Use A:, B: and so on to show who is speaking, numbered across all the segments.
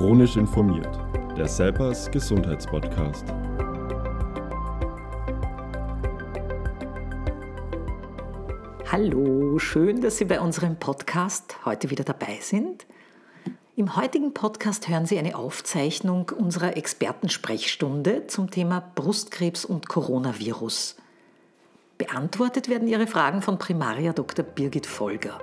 A: Chronisch informiert, der Selpers Gesundheitspodcast.
B: Hallo, schön, dass Sie bei unserem Podcast heute wieder dabei sind. Im heutigen Podcast hören Sie eine Aufzeichnung unserer Expertensprechstunde zum Thema Brustkrebs und Coronavirus. Beantwortet werden Ihre Fragen von Primaria Dr. Birgit Folger.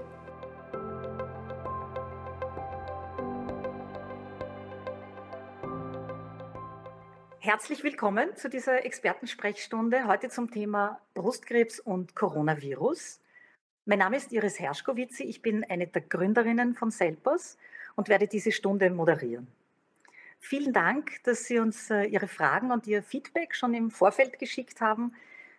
B: Herzlich willkommen zu dieser Expertensprechstunde heute zum Thema Brustkrebs und Coronavirus. Mein Name ist Iris Herschkowitzi, ich bin eine der Gründerinnen von Selpers und werde diese Stunde moderieren. Vielen Dank, dass Sie uns äh, Ihre Fragen und Ihr Feedback schon im Vorfeld geschickt haben.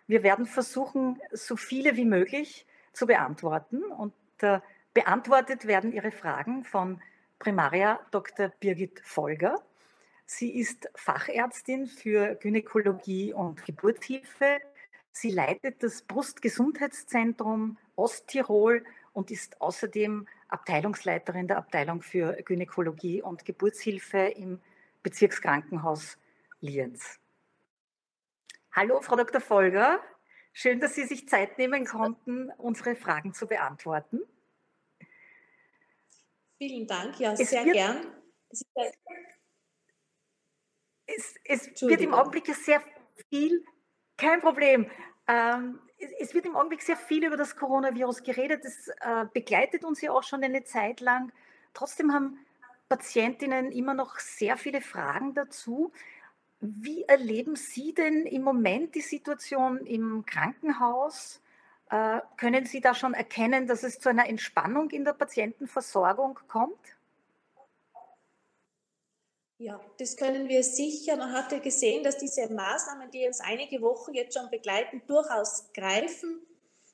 B: Wir werden versuchen, so viele wie möglich zu beantworten und äh, beantwortet werden Ihre Fragen von Primaria Dr. Birgit Folger. Sie ist Fachärztin für Gynäkologie und Geburtshilfe. Sie leitet das Brustgesundheitszentrum Osttirol und ist außerdem Abteilungsleiterin der Abteilung für Gynäkologie und Geburtshilfe im Bezirkskrankenhaus Lienz. Hallo, Frau Dr. Folger. Schön, dass Sie sich Zeit nehmen konnten, unsere Fragen zu beantworten.
C: Vielen Dank, ja, es sehr gern
B: es, es wird im Augenblick sehr viel, kein Problem. Ähm, es, wird im Augenblick sehr viel über das Coronavirus geredet. Das äh, begleitet uns ja auch schon eine Zeit lang. Trotzdem haben Patientinnen immer noch sehr viele Fragen dazu. Wie erleben Sie denn im Moment die Situation im Krankenhaus? Äh, können Sie da schon erkennen, dass es zu einer Entspannung in der Patientenversorgung kommt?
C: Ja, das können wir sicher. Man hat ja gesehen, dass diese Maßnahmen, die uns einige Wochen jetzt schon begleiten, durchaus greifen,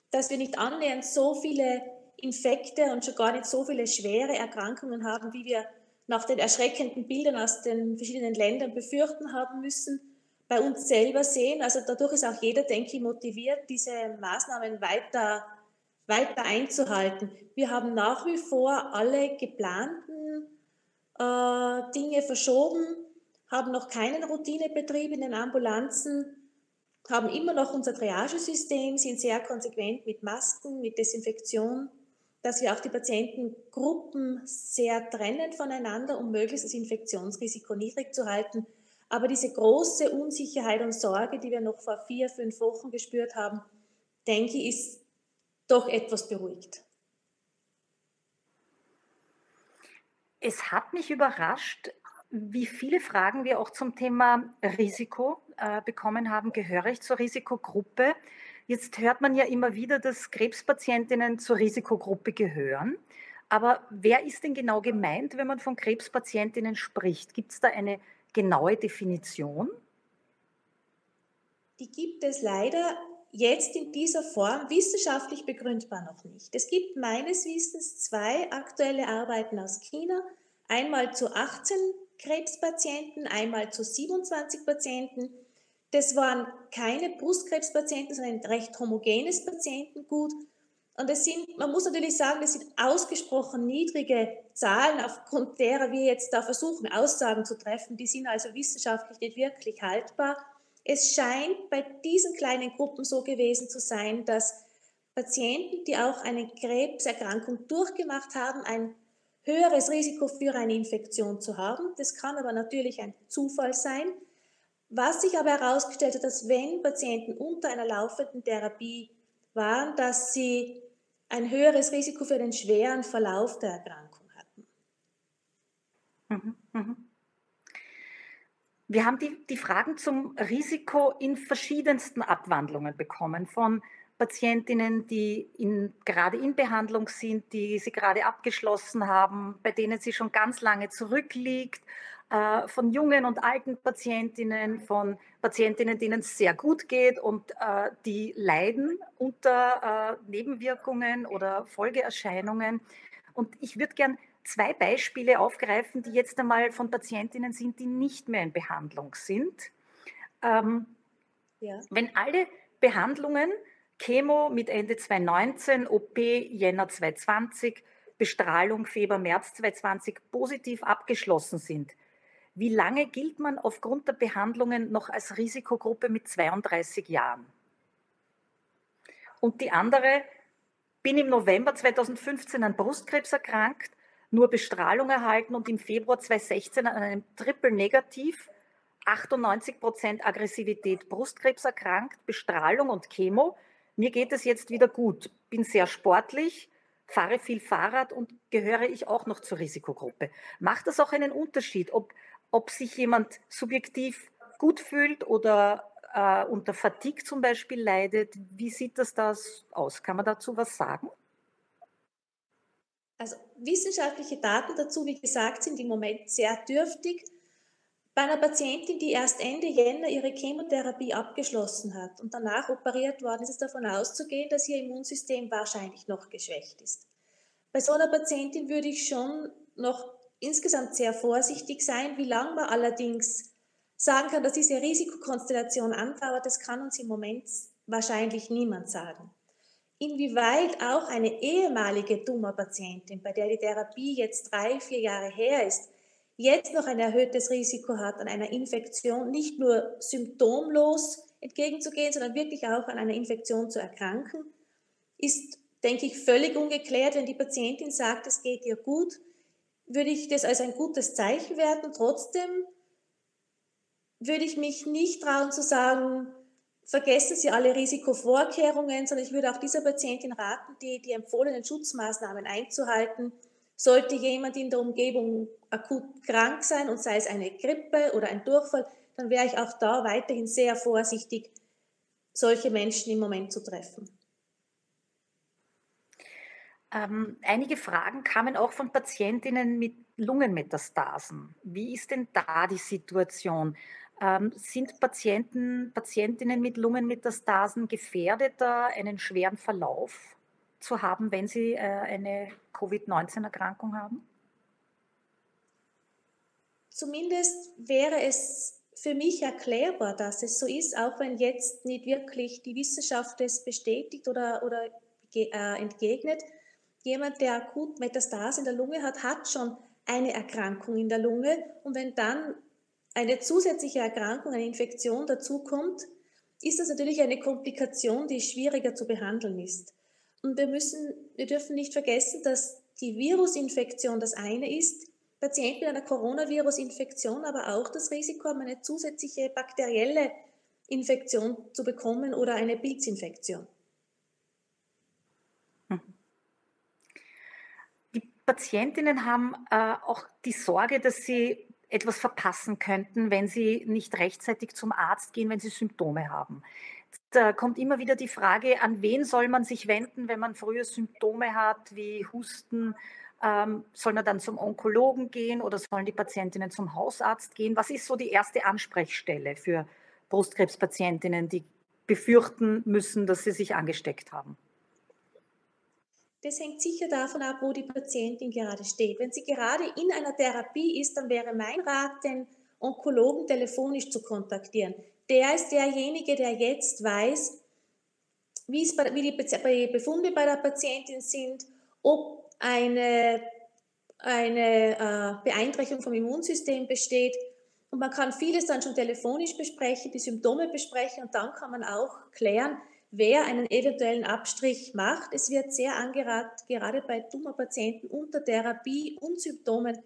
C: dass wir nicht annähernd so viele Infekte und schon gar nicht so viele schwere Erkrankungen haben, wie wir nach den erschreckenden Bildern aus den verschiedenen Ländern befürchten haben müssen, bei uns selber sehen. Also dadurch ist auch jeder, denke ich, motiviert, diese Maßnahmen weiter, weiter einzuhalten. Wir haben nach wie vor alle geplanten äh, Dinge verschoben, haben noch keinen Routinebetrieb in den Ambulanzen, haben immer noch unser Triagesystem, sind sehr konsequent mit Masken, mit Desinfektion, dass wir auch die Patientengruppen sehr trennen voneinander, um möglichst das Infektionsrisiko niedrig zu halten. Aber diese große Unsicherheit und Sorge, die wir noch vor vier, fünf Wochen gespürt haben, denke ich, ist doch etwas beruhigt.
B: Es hat mich überrascht, wie viele Fragen wir auch zum Thema Risiko äh, bekommen haben. Gehöre ich zur Risikogruppe? Jetzt hört man ja immer wieder, dass Krebspatientinnen zur Risikogruppe gehören. Aber wer ist denn genau gemeint, wenn man von Krebspatientinnen spricht? Gibt es da eine genaue Definition?
C: Die gibt es leider jetzt in dieser Form wissenschaftlich begründbar noch nicht. Es gibt meines Wissens zwei aktuelle Arbeiten aus China, einmal zu 18 Krebspatienten, einmal zu 27 Patienten. Das waren keine Brustkrebspatienten, sondern ein recht homogenes Patientengut. Und es sind, man muss natürlich sagen, das sind ausgesprochen niedrige Zahlen, aufgrund derer wir jetzt da versuchen, Aussagen zu treffen. Die sind also wissenschaftlich nicht wirklich haltbar. Es scheint bei diesen kleinen Gruppen so gewesen zu sein, dass Patienten, die auch eine Krebserkrankung durchgemacht haben, ein höheres Risiko für eine Infektion zu haben. Das kann aber natürlich ein Zufall sein. Was sich aber herausgestellt hat, dass wenn Patienten unter einer laufenden Therapie waren, dass sie ein höheres Risiko für den schweren Verlauf der Erkrankung hatten.
B: Mhm, mh. Wir haben die, die Fragen zum Risiko in verschiedensten Abwandlungen bekommen, von Patientinnen, die in, gerade in Behandlung sind, die sie gerade abgeschlossen haben, bei denen sie schon ganz lange zurückliegt, äh, von jungen und alten Patientinnen, von Patientinnen, denen es sehr gut geht und äh, die leiden unter äh, Nebenwirkungen oder Folgeerscheinungen. Und ich würde gern zwei Beispiele aufgreifen, die jetzt einmal von Patientinnen sind, die nicht mehr in Behandlung sind. Ähm, ja. Wenn alle Behandlungen, Chemo mit Ende 2019, OP Jänner 2020, Bestrahlung Februar, März 2020 positiv abgeschlossen sind, wie lange gilt man aufgrund der Behandlungen noch als Risikogruppe mit 32 Jahren? Und die andere, bin im November 2015 an Brustkrebs erkrankt, nur Bestrahlung erhalten und im Februar 2016 an einem Triple Negativ, 98 Prozent Aggressivität Brustkrebs erkrankt, Bestrahlung und Chemo. Mir geht es jetzt wieder gut, bin sehr sportlich, fahre viel Fahrrad und gehöre ich auch noch zur Risikogruppe. Macht das auch einen Unterschied, ob, ob sich jemand subjektiv gut fühlt oder äh, unter Fatigue zum Beispiel leidet? Wie sieht das, das aus? Kann man dazu was sagen?
C: Also wissenschaftliche Daten dazu, wie gesagt, sind im Moment sehr dürftig. Bei einer Patientin, die erst Ende Jänner ihre Chemotherapie abgeschlossen hat und danach operiert worden ist, ist davon auszugehen, dass ihr Immunsystem wahrscheinlich noch geschwächt ist. Bei so einer Patientin würde ich schon noch insgesamt sehr vorsichtig sein. Wie lange man allerdings sagen kann, dass diese Risikokonstellation andauert, das kann uns im Moment wahrscheinlich niemand sagen. Inwieweit auch eine ehemalige Tumorpatientin, bei der die Therapie jetzt drei, vier Jahre her ist, jetzt noch ein erhöhtes Risiko hat, an einer Infektion nicht nur symptomlos entgegenzugehen, sondern wirklich auch an einer Infektion zu erkranken, ist, denke ich, völlig ungeklärt. Wenn die Patientin sagt, es geht ihr gut, würde ich das als ein gutes Zeichen werten. Trotzdem würde ich mich nicht trauen zu sagen, vergessen Sie alle Risikovorkehrungen, sondern ich würde auch dieser Patientin raten, die, die empfohlenen Schutzmaßnahmen einzuhalten. Sollte jemand in der Umgebung akut krank sein und sei es eine Grippe oder ein Durchfall, dann wäre ich auch da weiterhin sehr vorsichtig, solche Menschen im Moment zu treffen.
B: Ähm, einige Fragen kamen auch von Patientinnen mit Lungenmetastasen. Wie ist denn da die Situation? Ähm, sind Patienten, Patientinnen mit Lungenmetastasen gefährdeter, einen schweren Verlauf zu haben, wenn sie äh, eine Covid-19-Erkrankung haben?
C: Zumindest wäre es für mich erklärbar, dass es so ist, auch wenn jetzt nicht wirklich die Wissenschaft es bestätigt oder, oder äh, entgegnet. Jemand, der akut Metastase in der Lunge hat, hat schon eine Erkrankung in der Lunge. Und wenn dann eine zusätzliche Erkrankung, eine Infektion dazukommt, ist das natürlich eine Komplikation, die schwieriger zu behandeln ist. Und wir, müssen, wir dürfen nicht vergessen, dass die Virusinfektion das eine ist, Patienten mit einer Coronavirus-Infektion aber auch das Risiko haben, eine zusätzliche bakterielle Infektion zu bekommen oder eine Pilzinfektion.
B: Hm. Die Patientinnen haben äh, auch die Sorge, dass sie etwas verpassen könnten, wenn sie nicht rechtzeitig zum Arzt gehen, wenn sie Symptome haben. Da kommt immer wieder die Frage, an wen soll man sich wenden, wenn man frühe Symptome hat, wie Husten, ähm, soll man dann zum Onkologen gehen oder sollen die Patientinnen zum Hausarzt gehen? Was ist so die erste Ansprechstelle für Brustkrebspatientinnen, die befürchten müssen, dass sie sich angesteckt haben?
C: Das hängt sicher davon ab, wo die Patientin gerade steht. Wenn sie gerade in einer Therapie ist, dann wäre mein Rat, den Onkologen telefonisch zu kontaktieren. Der ist derjenige, der jetzt weiß, wie, bei, wie die Befunde bei der Patientin sind, ob eine, eine äh, Beeinträchtigung vom Immunsystem besteht. Und man kann vieles dann schon telefonisch besprechen, die Symptome besprechen und dann kann man auch klären, wer einen eventuellen Abstrich macht. Es wird sehr angeraten, gerade bei Tumorpatienten unter Therapie und Symptomen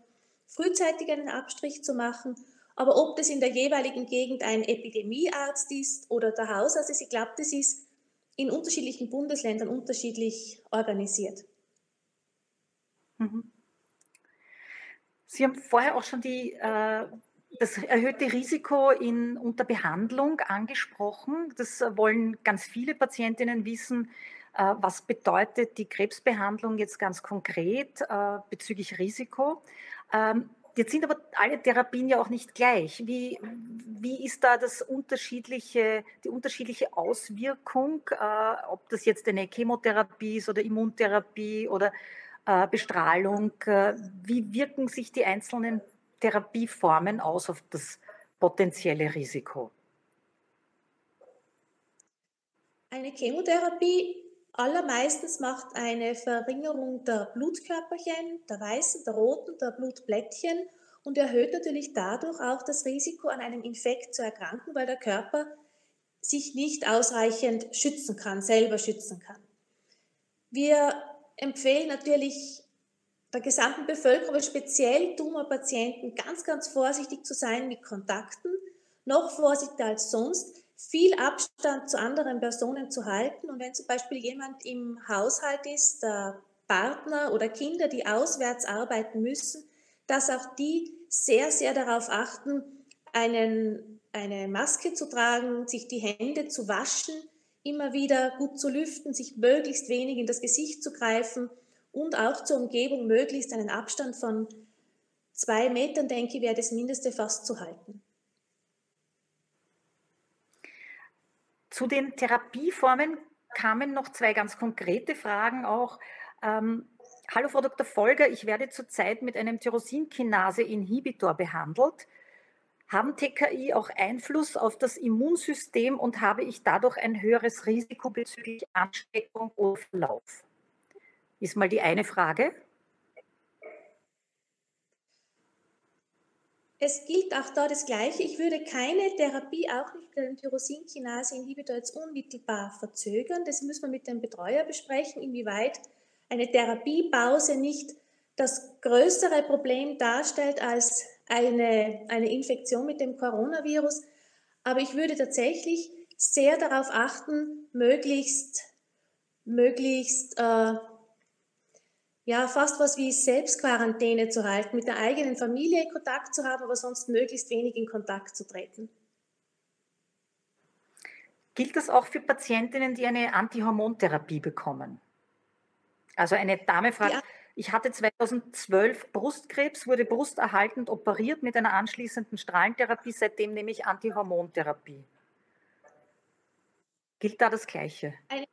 C: frühzeitig einen Abstrich zu machen. Aber ob das in der jeweiligen Gegend ein Epidemiearzt ist oder der Hausarzt ist, ich glaube, das ist in unterschiedlichen Bundesländern unterschiedlich organisiert.
B: Mhm. Sie haben vorher auch schon die äh, das erhöhte Risiko in, unter Behandlung angesprochen. Das wollen ganz viele Patientinnen wissen. Äh, was bedeutet die Krebsbehandlung jetzt ganz konkret äh, bezüglich Risiko? Ähm, jetzt sind aber alle Therapien ja auch nicht gleich. Wie, wie ist da das unterschiedliche, die unterschiedliche Auswirkung, äh, ob das jetzt eine Chemotherapie ist oder Immuntherapie oder Bestrahlung? Wie wirken sich die einzelnen Therapieformen aus auf das potenzielle Risiko?
C: Eine Chemotherapie allermeistens macht eine Verringerung der Blutkörperchen, der weißen, der roten, der Blutblättchen und erhöht natürlich dadurch auch das Risiko, an einem Infekt zu erkranken, weil der Körper sich nicht ausreichend schützen kann, selber schützen kann. Wir empfehlen natürlich der gesamten Bevölkerung, speziell Tumorpatienten, ganz, ganz vorsichtig zu sein mit Kontakten, noch vorsichtiger als sonst, viel Abstand zu anderen Personen zu halten. Und wenn zum Beispiel jemand im Haushalt ist, der Partner oder Kinder, die auswärts arbeiten müssen, dass auch die sehr, sehr darauf achten, einen, eine Maske zu tragen, sich die Hände zu waschen, immer wieder gut zu lüften, sich möglichst wenig in das Gesicht zu greifen und auch zur Umgebung möglichst einen Abstand von zwei Metern, denke ich, wäre das Mindeste fast zu halten.
B: Zu den Therapieformen kamen noch zwei ganz konkrete Fragen auch. Ähm, Hallo Frau Dr. Folger, ich werde zurzeit mit einem Tyrosinkinase-Inhibitor behandelt. Haben TKI auch Einfluss auf das Immunsystem und habe ich dadurch ein höheres Risiko bezüglich Ansteckung oder Verlauf? Ist mal die eine Frage.
C: Es gilt auch da das Gleiche. Ich würde keine Therapie, auch nicht mit einem Tyrosinkinase-Inhibitor, jetzt unmittelbar verzögern. Das müssen wir mit dem Betreuer besprechen, inwieweit eine Therapiepause nicht das größere Problem darstellt als eine, eine Infektion mit dem Coronavirus. Aber ich würde tatsächlich sehr darauf achten, möglichst, möglichst äh, ja, fast was wie Selbstquarantäne zu halten, mit der eigenen Familie Kontakt zu haben, aber sonst möglichst wenig in Kontakt zu treten.
B: Gilt das auch für Patientinnen, die eine Antihormontherapie bekommen? Also eine Dame fragt, ja. ich hatte 2012 Brustkrebs, wurde brusterhaltend operiert mit einer anschließenden Strahlentherapie, seitdem nehme ich Antihormontherapie. Gilt da das Gleiche?
C: Eine,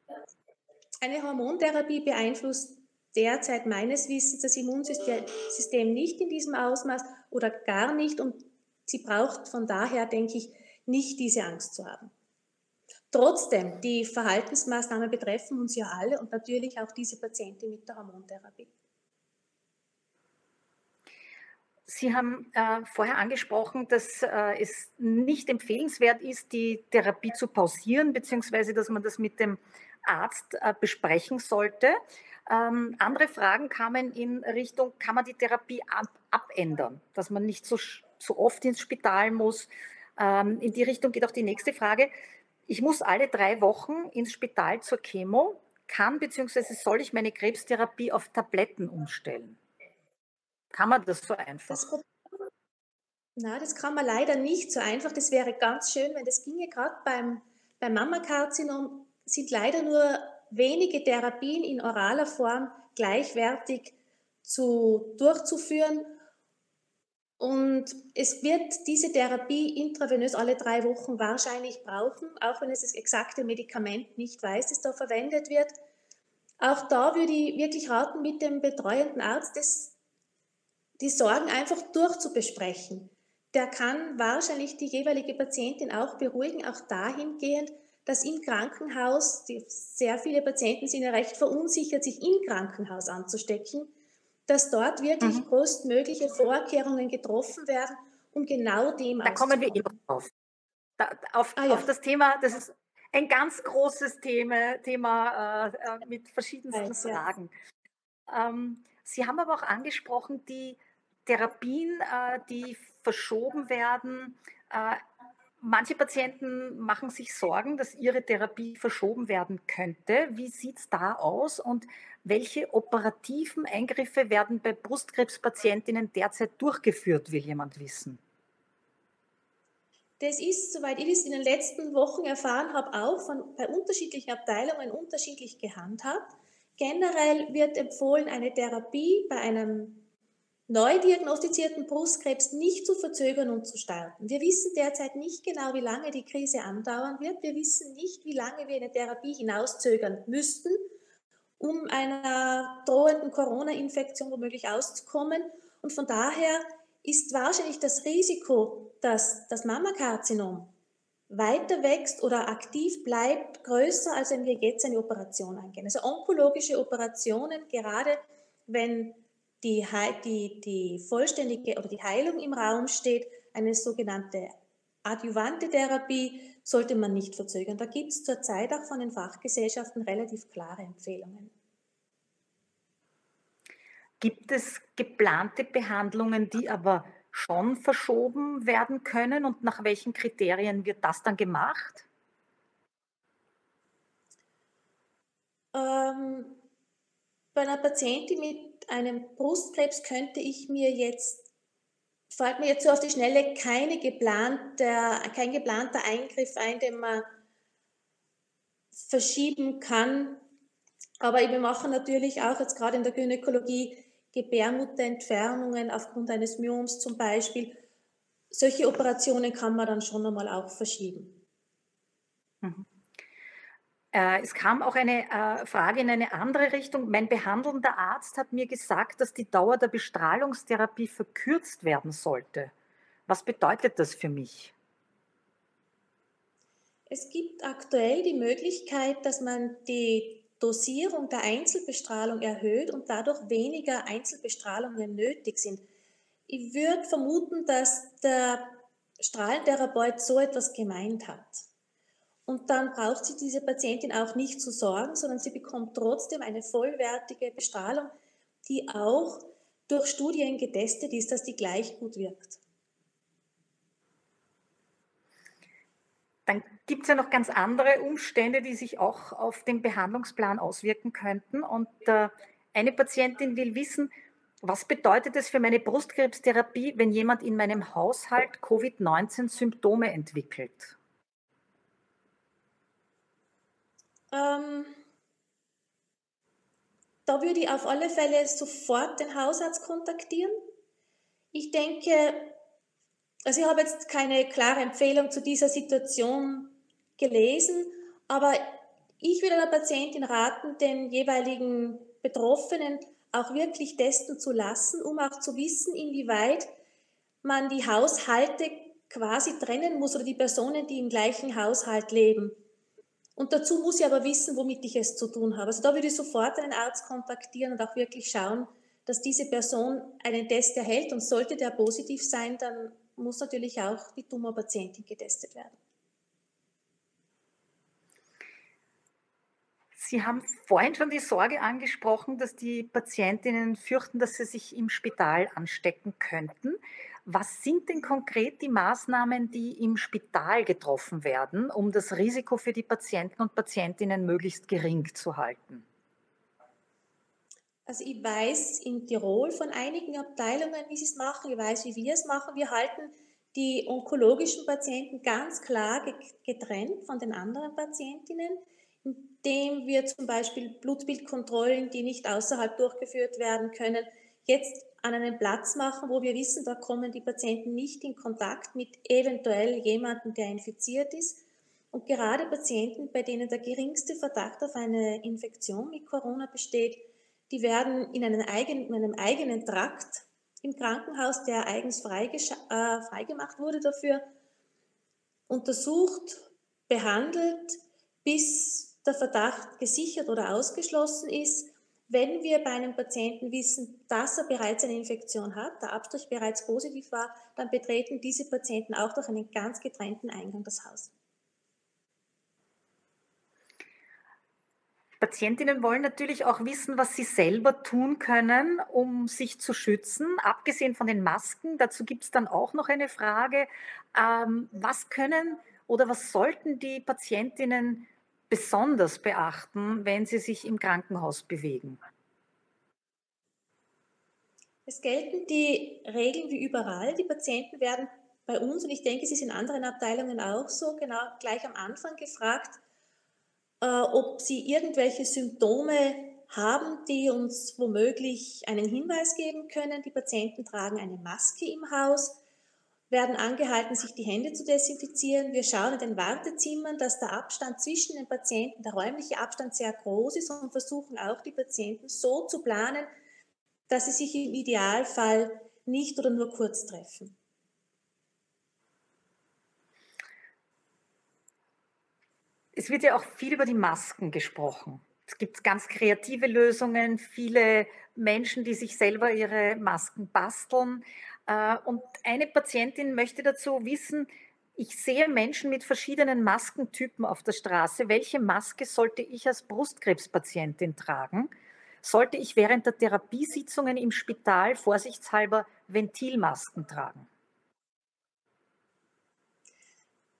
C: eine Hormontherapie beeinflusst derzeit meines Wissens das Immunsystem nicht in diesem Ausmaß oder gar nicht und sie braucht von daher, denke ich, nicht diese Angst zu haben. Trotzdem, die Verhaltensmaßnahmen betreffen uns ja alle und natürlich auch diese Patientin mit der Hormontherapie.
B: Sie haben äh, vorher angesprochen, dass äh, es nicht empfehlenswert ist, die Therapie zu pausieren, beziehungsweise dass man das mit dem Arzt äh, besprechen sollte. Ähm, andere Fragen kamen in Richtung, kann man die Therapie ab abändern, dass man nicht so, so oft ins Spital muss. Ähm, in die Richtung geht auch die nächste Frage. Ich muss alle drei Wochen ins Spital zur Chemo. Kann bzw. soll ich meine Krebstherapie auf Tabletten umstellen? Kann man das so einfach? Das
C: na, das kann man leider nicht so einfach. Das wäre ganz schön, wenn das ginge. Gerade beim, beim Mammakarzinom sind leider nur wenige Therapien in oraler Form gleichwertig zu, durchzuführen. Und es wird diese Therapie intravenös alle drei Wochen wahrscheinlich brauchen, auch wenn es das exakte Medikament nicht weiß, das da verwendet wird. Auch da würde ich wirklich raten, mit dem betreuenden Arzt das, die Sorgen einfach durchzubesprechen. Der kann wahrscheinlich die jeweilige Patientin auch beruhigen, auch dahingehend, dass im Krankenhaus, die, sehr viele Patienten sind ja recht verunsichert, sich im Krankenhaus anzustecken, dass dort wirklich mhm. größtmögliche Vorkehrungen getroffen werden, um genau dem
B: Da kommen wir immer drauf. Da, auf, ah, ja. auf, das Thema, das ist ein ganz großes Thema, Thema äh, äh mit verschiedensten Weiß, Fragen. Ja. Ähm, Sie haben aber auch angesprochen, die Therapien, äh, die verschoben werden. Äh, manche Patienten machen sich Sorgen, dass ihre Therapie verschoben werden könnte. Wie sieht es da aus und welche operativen Eingriffe werden bei Brustkrebspatientinnen derzeit durchgeführt, will jemand wissen?
C: Das ist, soweit ich es in den letzten Wochen erfahren habe, auch von, bei unterschiedlichen Abteilungen unterschiedlich gehandhabt. Generell wird empfohlen, eine Therapie bei einem neu diagnostizierten Brustkrebs nicht zu verzögern und zu starten. Wir wissen derzeit nicht genau, wie lange die Krise andauern wird. Wir wissen nicht, wie lange wir eine Therapie hinauszögern müssten um einer drohenden Corona-Infektion womöglich auszukommen. Und von daher ist wahrscheinlich das Risiko, dass das Mammakarzinom weiter wächst oder aktiv bleibt, größer, als wenn wir jetzt eine Operation angehen. Also onkologische Operationen, gerade wenn die, die, die vollständige oder die Heilung im Raum steht, eine sogenannte adjuvante Therapie, sollte man nicht verzögern. Da gibt es zurzeit auch von den Fachgesellschaften relativ klare Empfehlungen.
B: Gibt es geplante Behandlungen, die aber schon verschoben werden können und nach welchen Kriterien wird das dann gemacht?
C: Ähm, bei einer Patientin mit einem Brustkrebs könnte ich mir jetzt, fällt mir jetzt so auf die Schnelle keine geplante, kein geplanter Eingriff ein, den man verschieben kann. Aber wir machen natürlich auch jetzt gerade in der Gynäkologie Gebärmutterentfernungen aufgrund eines Myoms zum Beispiel. Solche Operationen kann man dann schon einmal auch verschieben.
B: Mhm. Äh, es kam auch eine äh, Frage in eine andere Richtung. Mein behandelnder Arzt hat mir gesagt, dass die Dauer der Bestrahlungstherapie verkürzt werden sollte. Was bedeutet das für mich?
C: Es gibt aktuell die Möglichkeit, dass man die Dosierung der Einzelbestrahlung erhöht und dadurch weniger Einzelbestrahlungen nötig sind. Ich würde vermuten, dass der Strahlentherapeut so etwas gemeint hat. Und dann braucht sich diese Patientin auch nicht zu sorgen, sondern sie bekommt trotzdem eine vollwertige Bestrahlung, die auch durch Studien getestet ist, dass die gleich gut wirkt.
B: Dann gibt es ja noch ganz andere Umstände, die sich auch auf den Behandlungsplan auswirken könnten. Und äh, eine Patientin will wissen, was bedeutet es für meine Brustkrebstherapie, wenn jemand in meinem Haushalt Covid-19-Symptome entwickelt?
C: Ähm, da würde ich auf alle Fälle sofort den Hausarzt kontaktieren. Ich denke, also ich habe jetzt keine klare Empfehlung zu dieser Situation gelesen, aber ich würde einer Patientin raten, den jeweiligen Betroffenen auch wirklich testen zu lassen, um auch zu wissen, inwieweit man die Haushalte quasi trennen muss oder die Personen, die im gleichen Haushalt leben. Und dazu muss ich aber wissen, womit ich es zu tun habe. Also da würde ich sofort einen Arzt kontaktieren und auch wirklich schauen, dass diese Person einen Test erhält. Und sollte der positiv sein, dann muss natürlich auch die Tumorpatientin getestet werden.
B: Sie haben vorhin schon die Sorge angesprochen, dass die Patientinnen fürchten, dass sie sich im Spital anstecken könnten. Was sind denn konkret die Maßnahmen, die im Spital getroffen werden, um das Risiko für die Patienten und Patientinnen möglichst gering zu halten?
C: Also ich weiß in Tirol von einigen Abteilungen, wie sie es machen. Ich weiß, wie wir es machen. Wir halten die onkologischen Patienten ganz klar getrennt von den anderen Patientinnen indem wir zum Beispiel Blutbildkontrollen, die nicht außerhalb durchgeführt werden können, jetzt an einen Platz machen, wo wir wissen, da kommen die Patienten nicht in Kontakt mit eventuell jemandem, der infiziert ist. Und gerade Patienten, bei denen der geringste Verdacht auf eine Infektion mit Corona besteht, die werden in, einen eigenen, in einem eigenen Trakt im Krankenhaus, der eigens äh, freigemacht wurde dafür, untersucht, behandelt, bis der Verdacht gesichert oder ausgeschlossen ist. Wenn wir bei einem Patienten wissen, dass er bereits eine Infektion hat, der Abstrich bereits positiv war, dann betreten diese Patienten auch durch einen ganz getrennten Eingang das Haus.
B: Patientinnen wollen natürlich auch wissen, was sie selber tun können, um sich zu schützen. Abgesehen von den Masken, dazu gibt es dann auch noch eine Frage, ähm, was können oder was sollten die Patientinnen besonders beachten, wenn sie sich im Krankenhaus bewegen?
C: Es gelten die Regeln wie überall. Die Patienten werden bei uns, und ich denke, es ist in anderen Abteilungen auch so, genau gleich am Anfang gefragt, äh, ob sie irgendwelche Symptome haben, die uns womöglich einen Hinweis geben können. Die Patienten tragen eine Maske im Haus werden angehalten, sich die Hände zu desinfizieren. Wir schauen in den Wartezimmern, dass der Abstand zwischen den Patienten, der räumliche Abstand sehr groß ist und versuchen auch die Patienten so zu planen, dass sie sich im Idealfall nicht oder nur kurz treffen.
B: Es wird ja auch viel über die Masken gesprochen. Es gibt ganz kreative Lösungen, viele Menschen, die sich selber ihre Masken basteln. Äh, und eine Patientin möchte dazu wissen, ich sehe Menschen mit verschiedenen Maskentypen auf der Straße. Welche Maske sollte ich als Brustkrebspatientin tragen? Sollte ich während der Therapiesitzungen im Spital vorsichtshalber Ventilmasken tragen?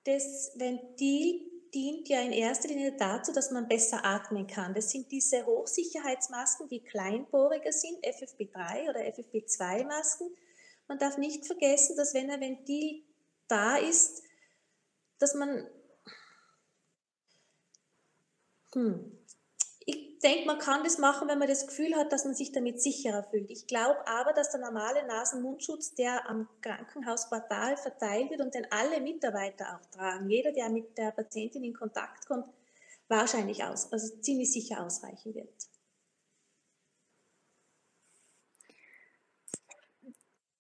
C: Das Ventil dient ja in erster Linie dazu, dass man besser atmen kann. Das sind diese Hochsicherheitsmasken, die kleinporiger sind, FFP3 oder FFP2-Masken. Man darf nicht vergessen, dass wenn ein Ventil da ist, dass man hm, ich denke, man kann das machen, wenn man das Gefühl hat, dass man sich damit sicherer fühlt. Ich glaube aber, dass der normale Nasen-Mundschutz, der am Krankenhausportal verteilt wird und den alle Mitarbeiter auch tragen, jeder, der mit der Patientin in Kontakt kommt, wahrscheinlich aus, also ziemlich sicher ausreichen wird.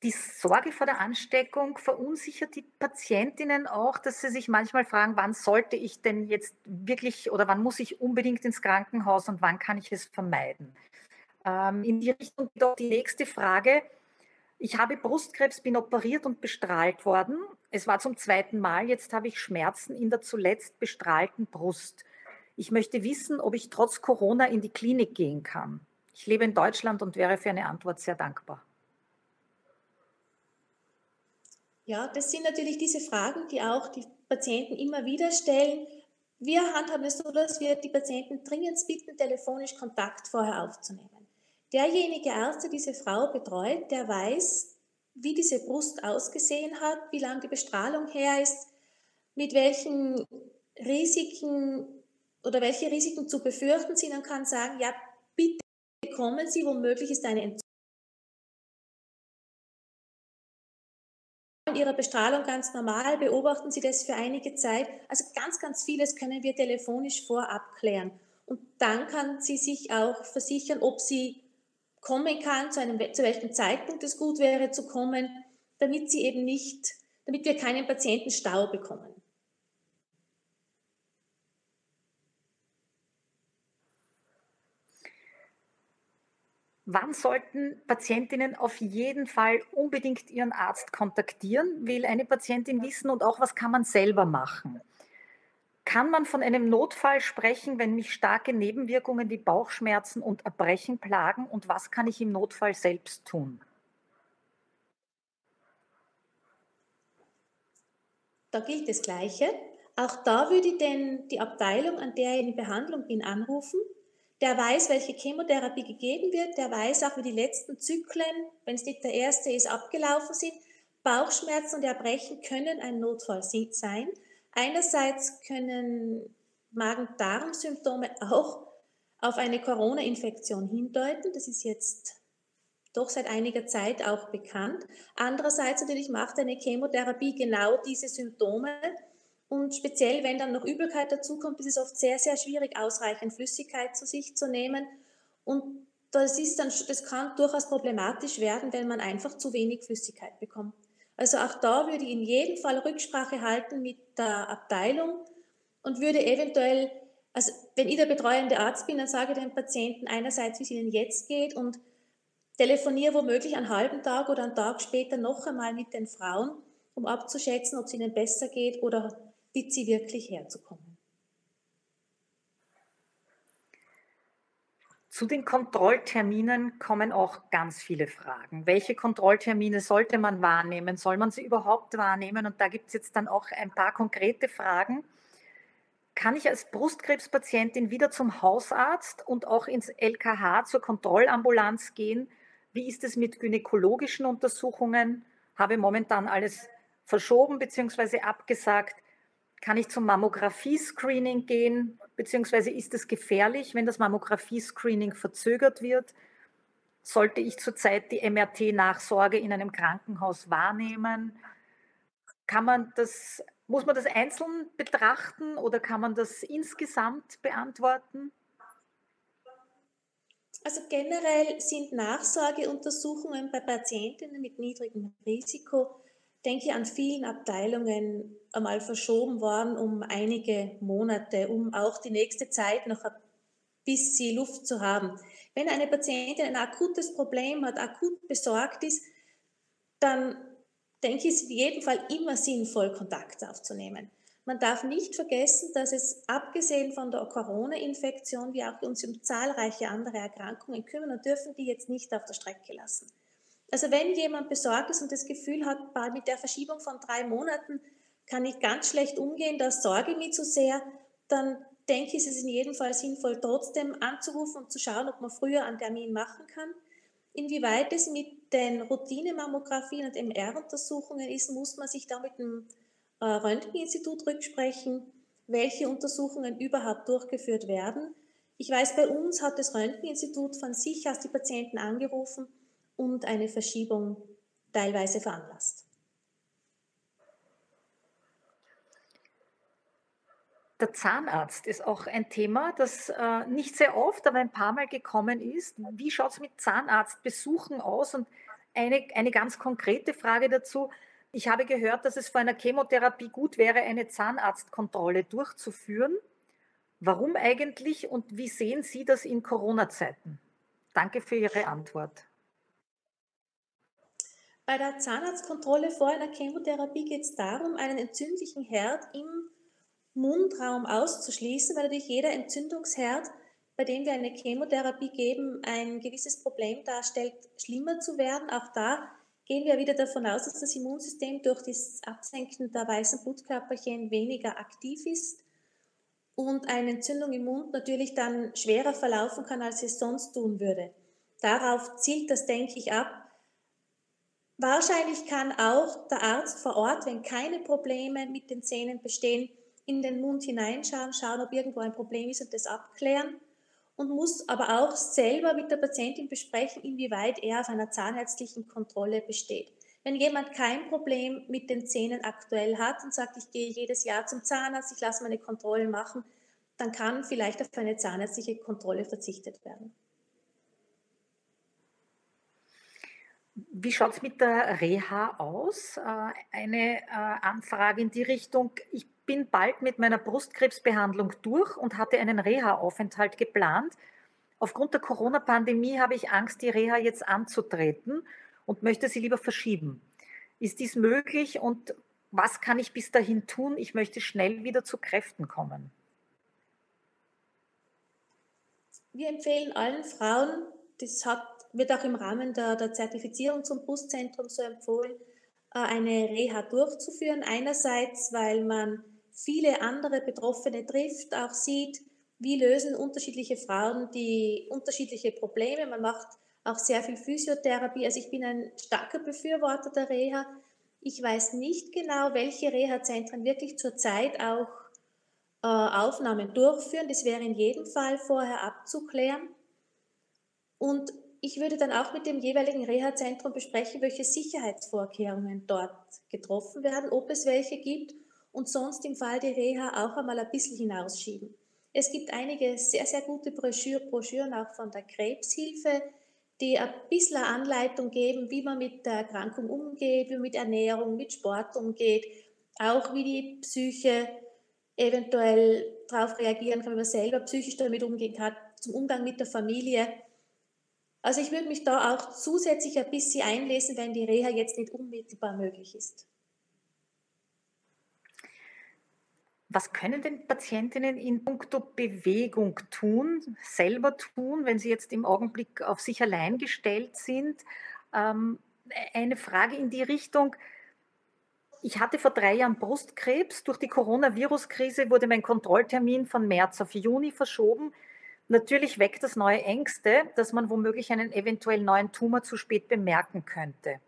B: Die Sorge vor der Ansteckung verunsichert die Patientinnen auch, dass sie sich manchmal fragen, wann sollte ich denn jetzt wirklich oder wann muss ich unbedingt ins Krankenhaus und wann kann ich es vermeiden? Ähm, in die Richtung geht die nächste Frage. Ich habe Brustkrebs, bin operiert und bestrahlt worden. Es war zum zweiten Mal. Jetzt habe ich Schmerzen in der zuletzt bestrahlten Brust. Ich möchte wissen, ob ich trotz Corona in die Klinik gehen kann. Ich lebe in Deutschland und wäre für eine Antwort sehr dankbar.
C: Ja, das sind natürlich diese Fragen, die auch die Patienten immer wieder stellen. Wir handhaben es so, dass wir die Patienten dringend bitten, telefonisch Kontakt vorher aufzunehmen. Derjenige Arzt, der diese Frau betreut, der weiß, wie diese Brust ausgesehen hat, wie lange die Bestrahlung her ist, mit welchen Risiken oder welche Risiken zu befürchten sind und kann sagen, ja, bitte kommen Sie, womöglich ist eine Entzündung Ihrer Bestrahlung ganz normal, beobachten Sie das für einige Zeit. Also ganz, ganz vieles können wir telefonisch vorab klären. Und dann kann sie sich auch versichern, ob sie kommen kann, zu, einem, zu welchem Zeitpunkt es gut wäre zu kommen, damit sie eben nicht, damit wir keinen Patientenstau bekommen.
B: Wann sollten Patientinnen auf jeden Fall unbedingt ihren Arzt kontaktieren? Will eine Patientin wissen und auch, was kann man selber machen? Kann man von einem Notfall sprechen, wenn mich starke Nebenwirkungen wie Bauchschmerzen und Erbrechen plagen? Und was kann ich im Notfall selbst tun?
C: Da gilt das Gleiche. Auch da würde ich denn die Abteilung, an der ich in Behandlung bin, anrufen der weiß, welche Chemotherapie gegeben wird, der weiß auch, wie die letzten Zyklen, wenn es nicht der erste ist, abgelaufen sind. Bauchschmerzen und Erbrechen können ein Notfall sein. Einerseits können Magen-Darm-Symptome auch auf eine Corona-Infektion hindeuten. Das ist jetzt doch seit einiger Zeit auch bekannt. Andererseits natürlich macht eine Chemotherapie genau diese Symptome und speziell, wenn dann noch Übelkeit dazukommt, ist es oft sehr, sehr schwierig, ausreichend Flüssigkeit zu sich zu nehmen. Und das, ist dann, das kann durchaus problematisch werden, wenn man einfach zu wenig Flüssigkeit bekommt. Also auch da würde ich in jedem Fall Rücksprache halten mit der Abteilung und würde eventuell, also wenn ich der betreuende Arzt bin, dann sage ich dem Patienten einerseits, wie es ihnen jetzt geht und telefoniere womöglich einen halben Tag oder einen Tag später noch einmal mit den Frauen, um abzuschätzen, ob es ihnen besser geht oder bitte sie wirklich herzukommen.
B: Zu den Kontrollterminen kommen auch ganz viele Fragen. Welche Kontrolltermine sollte man wahrnehmen? Soll man sie überhaupt wahrnehmen? Und da gibt es jetzt dann auch ein paar konkrete Fragen. Kann ich als Brustkrebspatientin wieder zum Hausarzt und auch ins LKH zur Kontrollambulanz gehen? Wie ist es mit gynäkologischen Untersuchungen? Habe momentan alles verschoben bzw. abgesagt. Kann ich zum Mammographie-Screening gehen, beziehungsweise ist es gefährlich, wenn das Mammographie-Screening verzögert wird? Sollte ich zurzeit die MRT-Nachsorge in einem Krankenhaus wahrnehmen? Kann man das, muss man das einzeln betrachten oder kann man das insgesamt beantworten?
C: Also generell sind Nachsorgeuntersuchungen bei Patientinnen mit niedrigem Risiko denke ich, an vielen Abteilungen einmal verschoben worden um einige Monate, um auch die nächste Zeit noch ein bisschen Luft zu haben. Wenn eine Patientin ein akutes Problem hat, akut besorgt ist, dann denke ich, ist es in jedem Fall immer sinnvoll, Kontakt aufzunehmen. Man darf nicht vergessen, dass es abgesehen von der Corona-Infektion wir auch uns um zahlreiche andere Erkrankungen kümmern und dürfen die jetzt nicht auf der Strecke lassen. Also wenn jemand besorgt ist und das Gefühl hat, mit der Verschiebung von drei Monaten kann ich ganz schlecht umgehen, da sorge ich mich zu sehr, dann denke ich, ist es in jedem Fall sinnvoll, trotzdem anzurufen und zu schauen, ob man früher einen Termin machen kann. Inwieweit es mit den Routinemammographien und MR-Untersuchungen ist, muss man sich da mit dem äh, Röntgeninstitut rücksprechen, welche Untersuchungen überhaupt durchgeführt werden. Ich weiß, bei uns hat das Röntgeninstitut von sich aus die Patienten angerufen und eine Verschiebung teilweise veranlasst.
B: Der Zahnarzt ist auch ein Thema, das äh, nicht sehr oft, aber ein paar Mal gekommen ist. Wie schaut es mit Zahnarztbesuchen aus? Und eine, eine ganz konkrete Frage dazu. Ich habe gehört, dass es vor einer Chemotherapie gut wäre, eine Zahnarztkontrolle durchzuführen. Warum eigentlich und wie sehen Sie das in Corona-Zeiten? Danke für Ihre Antwort.
C: Bei der Zahnarztkontrolle vor einer Chemotherapie geht es darum, einen entzündlichen Herd im Mundraum auszuschließen, weil natürlich jeder Entzündungsherd, bei dem wir eine Chemotherapie geben, ein gewisses Problem darstellt, schlimmer zu werden. Auch da gehen wir wieder davon aus, dass das Immunsystem durch das Absenken der weißen Blutkörperchen weniger aktiv ist und eine Entzündung im Mund natürlich dann schwerer verlaufen kann, als es sonst tun würde. Darauf zielt das, denke ich, ab. Wahrscheinlich kann auch der Arzt vor Ort, wenn keine Probleme mit den Zähnen bestehen, in den Mund hineinschauen, schauen, ob irgendwo ein Problem ist und das abklären und muss aber auch selber mit der Patientin besprechen, inwieweit er auf einer zahnärztlichen Kontrolle besteht. Wenn jemand kein Problem mit den Zähnen aktuell hat und sagt, ich gehe jedes Jahr zum Zahnarzt, ich lasse meine Kontrolle machen, dann kann vielleicht auf eine zahnärztliche Kontrolle verzichtet werden.
B: Wie schaut es mit der Reha aus? Äh, eine äh, Anfrage in die Richtung, ich bin bald mit meiner Brustkrebsbehandlung durch und hatte einen Reha-Aufenthalt geplant. Aufgrund der Corona-Pandemie habe ich Angst, die Reha jetzt anzutreten und möchte sie lieber verschieben. Ist dies möglich und was kann ich bis dahin tun? Ich möchte schnell wieder zu Kräften kommen.
C: Wir empfehlen allen Frauen, das hat, wird auch im Rahmen der, der Zertifizierung zum Brustzentrum so empfohlen, äh, eine Reha durchzuführen. Einerseits, weil man viele andere Betroffene trifft, auch sieht, wie lösen unterschiedliche Frauen die unterschiedliche Probleme. Man macht auch sehr viel Physiotherapie. Also ich bin ein starker Befürworter der Reha. Ich weiß nicht genau, welche Reha-Zentren wirklich zurzeit auch äh, Aufnahmen durchführen. Das wäre in jedem Fall vorher abzuklären. Und ich würde dann auch mit dem jeweiligen Reha-Zentrum besprechen, welche Sicherheitsvorkehrungen dort getroffen werden, ob es welche gibt und sonst im Fall der Reha auch einmal ein bisschen hinausschieben. Es gibt einige sehr, sehr gute Broschüren auch von der Krebshilfe, die ein bisschen eine Anleitung geben, wie man mit der Erkrankung umgeht, wie man mit Ernährung, mit Sport umgeht, auch wie die Psyche eventuell darauf reagieren kann, wie man selber psychisch damit umgehen kann, zum Umgang mit der Familie. Also ich würde mich da auch zusätzlich ein bisschen einlesen, wenn die Reha jetzt nicht unmittelbar möglich ist.
B: Was können denn Patientinnen in puncto Bewegung tun, selber tun, wenn sie jetzt im Augenblick auf sich allein gestellt sind? Ähm, eine Frage in die Richtung. Ich hatte vor drei Jahren Brustkrebs. Durch die Coronavirus-Krise wurde mein Kontrolltermin von März auf Juni verschoben. Natürlich weckt das neue Ängste, dass man womöglich einen eventuell neuen Tumor zu spät bemerken könnte.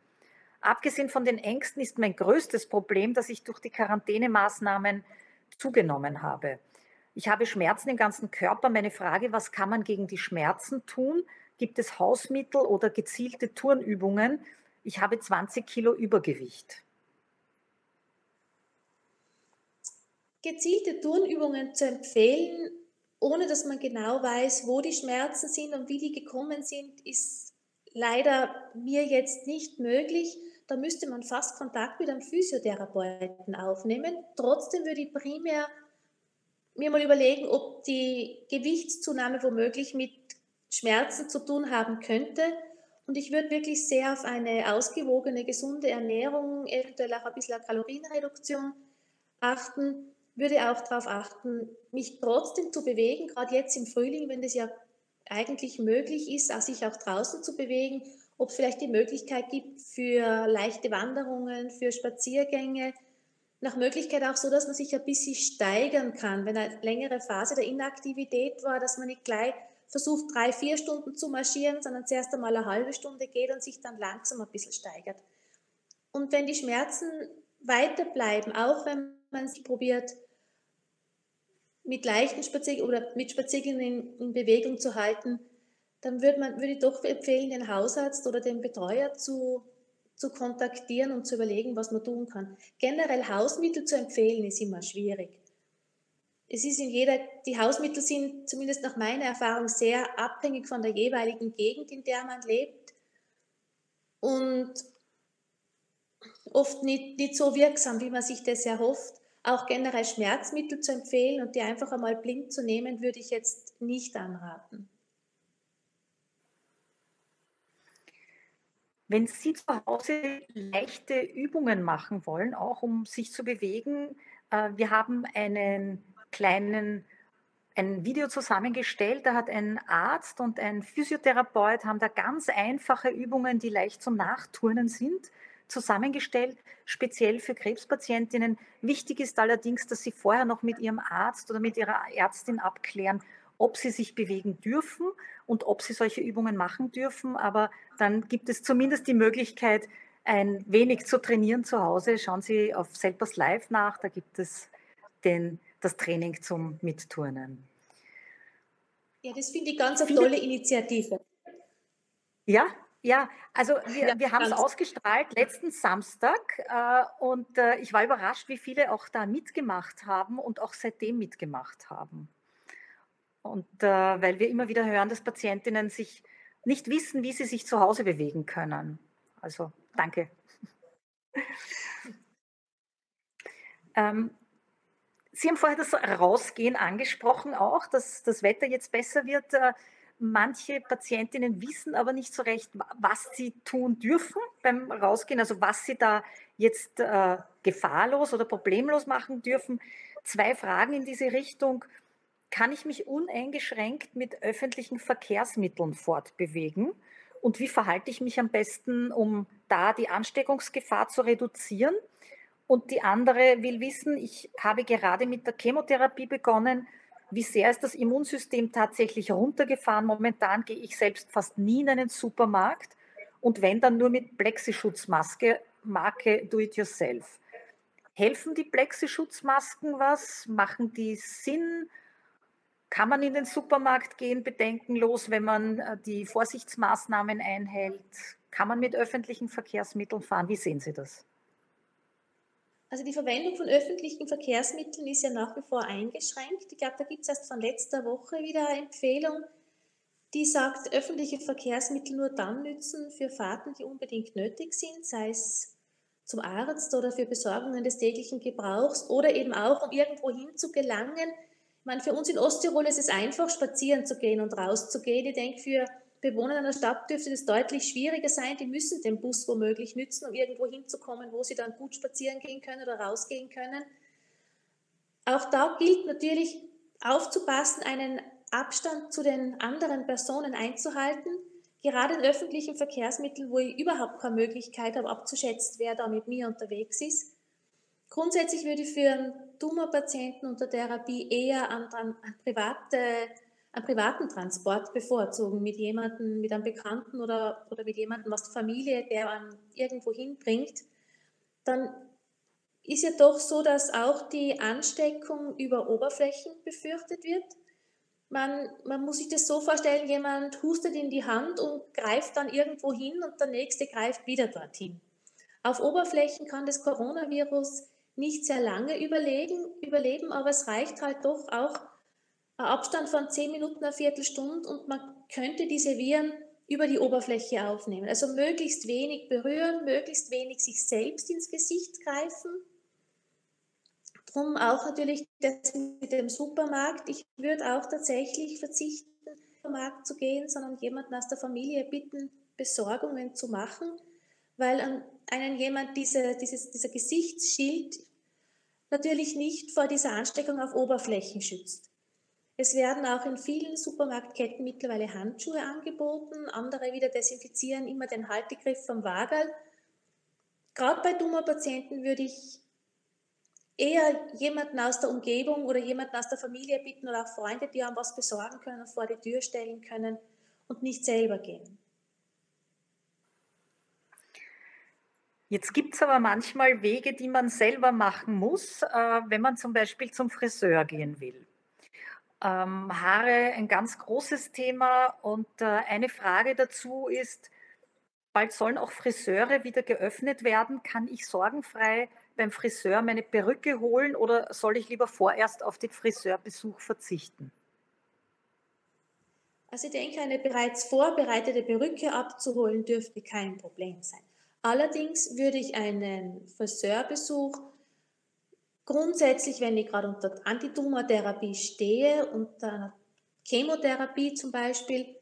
B: Abgesehen von den Ängsten ist mein größtes Problem, dass ich durch die Quarantänemaßnahmen zugenommen habe. Ich habe Schmerzen im ganzen Körper. Meine Frage, was kann man gegen die Schmerzen tun? Gibt es Hausmittel oder gezielte Turnübungen? Ich habe 20 Kilo Übergewicht.
C: Gezielte Turnübungen zu empfehlen, ohne dass man genau weiß, wo die Schmerzen sind und wie die gekommen sind, ist leider mir jetzt nicht möglich. da müsste man fast Kontakt mit einem Physiotherapeuten aufnehmen. Trotzdem würde ich primär mir mal überlegen, ob die Gewichtszunahme womöglich mit Schmerzen zu tun haben könnte. Und ich würde wirklich sehr auf eine ausgewogene, gesunde Ernährung, eventuell auch ein bisschen Kalorienreduktion achten, würde auch darauf achten, mich trotzdem zu bewegen, gerade jetzt im Frühling, wenn das ja eigentlich möglich ist, sich auch draußen zu bewegen, ob es vielleicht die Möglichkeit gibt für leichte Wanderungen, für Spaziergänge, nach Möglichkeit auch so, dass man sich ein bisschen steigern kann. Wenn eine längere Phase der Inaktivität war, dass man nicht gleich versucht, drei, vier Stunden zu marschieren, sondern zuerst einmal eine halbe Stunde geht und sich dann langsam ein bisschen steigert. Und wenn die Schmerzen weiter bleiben, auch wenn man sich probiert, mit leichten Spaziergängen oder mit Spaziergängen in, in, Bewegung zu halten, dann würde, man, ich doch empfehlen, den Hausarzt oder den Betreuer zu zu kontaktieren und zu überlegen, was man tun kann. Generell Hausmittel zu empfehlen ist immer schwierig. Es ist in jeder, die Hausmittel sind zumindest nach meiner Erfahrung sehr abhängig von der jeweiligen Gegend, in der man lebt und oft nicht, nicht so wirksam, wie man sich das erhofft. Auch generell Schmerzmittel zu empfehlen und die einfach einmal blind zu nehmen, würde ich jetzt nicht anraten.
B: Wenn Sie zu Hause leichte Übungen machen wollen, auch um sich zu bewegen, äh, wir haben einen kleinen ein Video zusammengestellt, da hat ein Arzt und ein Physiotherapeut haben da ganz einfache Übungen, die leicht zum Nachturnen sind, zusammengestellt, speziell für Krebspatientinnen. Wichtig ist allerdings, dass Sie vorher noch mit Ihrem Arzt oder mit Ihrer Ärztin abklären, ob sie sich bewegen dürfen und ob sie solche Übungen machen dürfen. Aber dann gibt es zumindest die Möglichkeit, ein wenig zu trainieren zu Hause. Schauen Sie auf Selpers Live nach, da gibt es den, das Training zum Mitturnen.
C: Ja, das finde ich ganz eine tolle Initiative.
B: Ja, ja, also wir, ja, wir haben es ausgestrahlt letzten Samstag äh, und äh, ich war überrascht, wie viele auch da mitgemacht haben und auch seitdem mitgemacht haben. Und äh, weil wir immer wieder hören, dass Patientinnen sich nicht wissen, wie sie sich zu Hause bewegen können. Also danke. ähm, Sie haben vorher das Rausgehen angesprochen, auch, dass das Wetter jetzt besser wird. Manche Patientinnen wissen aber nicht so recht, was sie tun dürfen beim Rausgehen, also was sie da jetzt äh, gefahrlos oder problemlos machen dürfen. Zwei Fragen in diese Richtung kann ich mich uneingeschränkt mit öffentlichen Verkehrsmitteln fortbewegen? Und wie verhalte ich mich am besten, um da die Ansteckungsgefahr zu reduzieren? Und die andere will wissen, ich habe gerade mit der Chemotherapie begonnen. Wie sehr ist das Immunsystem tatsächlich runtergefahren? Momentan gehe ich selbst fast nie in einen Supermarkt und wenn dann nur mit Plexischutzmaske, Marke Do It Yourself. Helfen die Plexischutzmasken was? Machen die Sinn? Kann man in den Supermarkt gehen, bedenkenlos, wenn man äh, die Vorsichtsmaßnahmen einhält? Kann man mit öffentlichen Verkehrsmitteln fahren? Wie sehen Sie das?
C: Also die Verwendung von öffentlichen Verkehrsmitteln ist ja nach wie vor eingeschränkt. Ich glaube, da gibt es erst von letzter Woche wieder eine Empfehlung, die sagt, öffentliche Verkehrsmittel nur dann nützen für Fahrten, die unbedingt nötig sind, sei es zum Arzt oder für Besorgungen des täglichen Gebrauchs oder eben auch, um irgendwo hin zu gelangen, meine, für uns in Osttirol ist es einfach, spazieren zu gehen und rauszugehen. Ich denke, für Bewohner einer Stadt dürfte das deutlich schwieriger sein. Die müssen den Bus womöglich nützen, um irgendwo hinzukommen, wo sie dann gut spazieren gehen können oder rausgehen können. Auch da gilt natürlich aufzupassen, einen Abstand zu den anderen Personen einzuhalten. Gerade in öffentlichen Verkehrsmitteln, wo ich überhaupt keine Möglichkeit habe, abzuschätzen, wer da mit mir unterwegs ist. Grundsätzlich würde ich für einen Tumorpatienten unter Therapie eher an, an, an private, einen privaten Transport bevorzugen, mit jemandem, mit einem Bekannten oder, oder mit jemandem aus der Familie, der einen irgendwo hinbringt. Dann ist ja doch so, dass auch die Ansteckung über Oberflächen befürchtet wird. Man, man muss sich das so vorstellen, jemand hustet in die Hand und greift dann irgendwo hin und der nächste greift wieder dorthin. Auf Oberflächen kann das Coronavirus nicht sehr lange überlegen, überleben, aber es reicht halt doch auch ein Abstand von 10 Minuten, eine Viertelstunde und man könnte diese Viren über die Oberfläche aufnehmen. Also möglichst wenig berühren, möglichst wenig sich selbst ins Gesicht greifen. Drum auch natürlich das mit dem Supermarkt. Ich würde auch tatsächlich verzichten, Supermarkt zu gehen, sondern jemanden aus der Familie bitten, Besorgungen zu machen, weil einen jemand diese, dieses, dieser Gesichtsschild natürlich nicht vor dieser Ansteckung auf Oberflächen schützt. Es werden auch in vielen Supermarktketten mittlerweile Handschuhe angeboten, andere wieder desinfizieren immer den Haltegriff vom Wagel. Gerade bei Tumorpatienten würde ich eher jemanden aus der Umgebung oder jemanden aus der Familie bitten oder auch Freunde, die einem was besorgen können und vor die Tür stellen können und nicht selber gehen.
B: Jetzt gibt es aber manchmal Wege, die man selber machen muss, äh, wenn man zum Beispiel zum Friseur gehen will. Ähm, Haare ein ganz großes Thema und äh, eine Frage dazu ist, bald sollen auch Friseure wieder geöffnet werden. Kann ich sorgenfrei beim Friseur meine Perücke holen oder soll ich lieber vorerst auf den Friseurbesuch verzichten?
C: Also ich denke, eine bereits vorbereitete Perücke abzuholen dürfte kein Problem sein. Allerdings würde ich einen Friseurbesuch grundsätzlich, wenn ich gerade unter Antitumortherapie stehe, unter einer Chemotherapie zum Beispiel,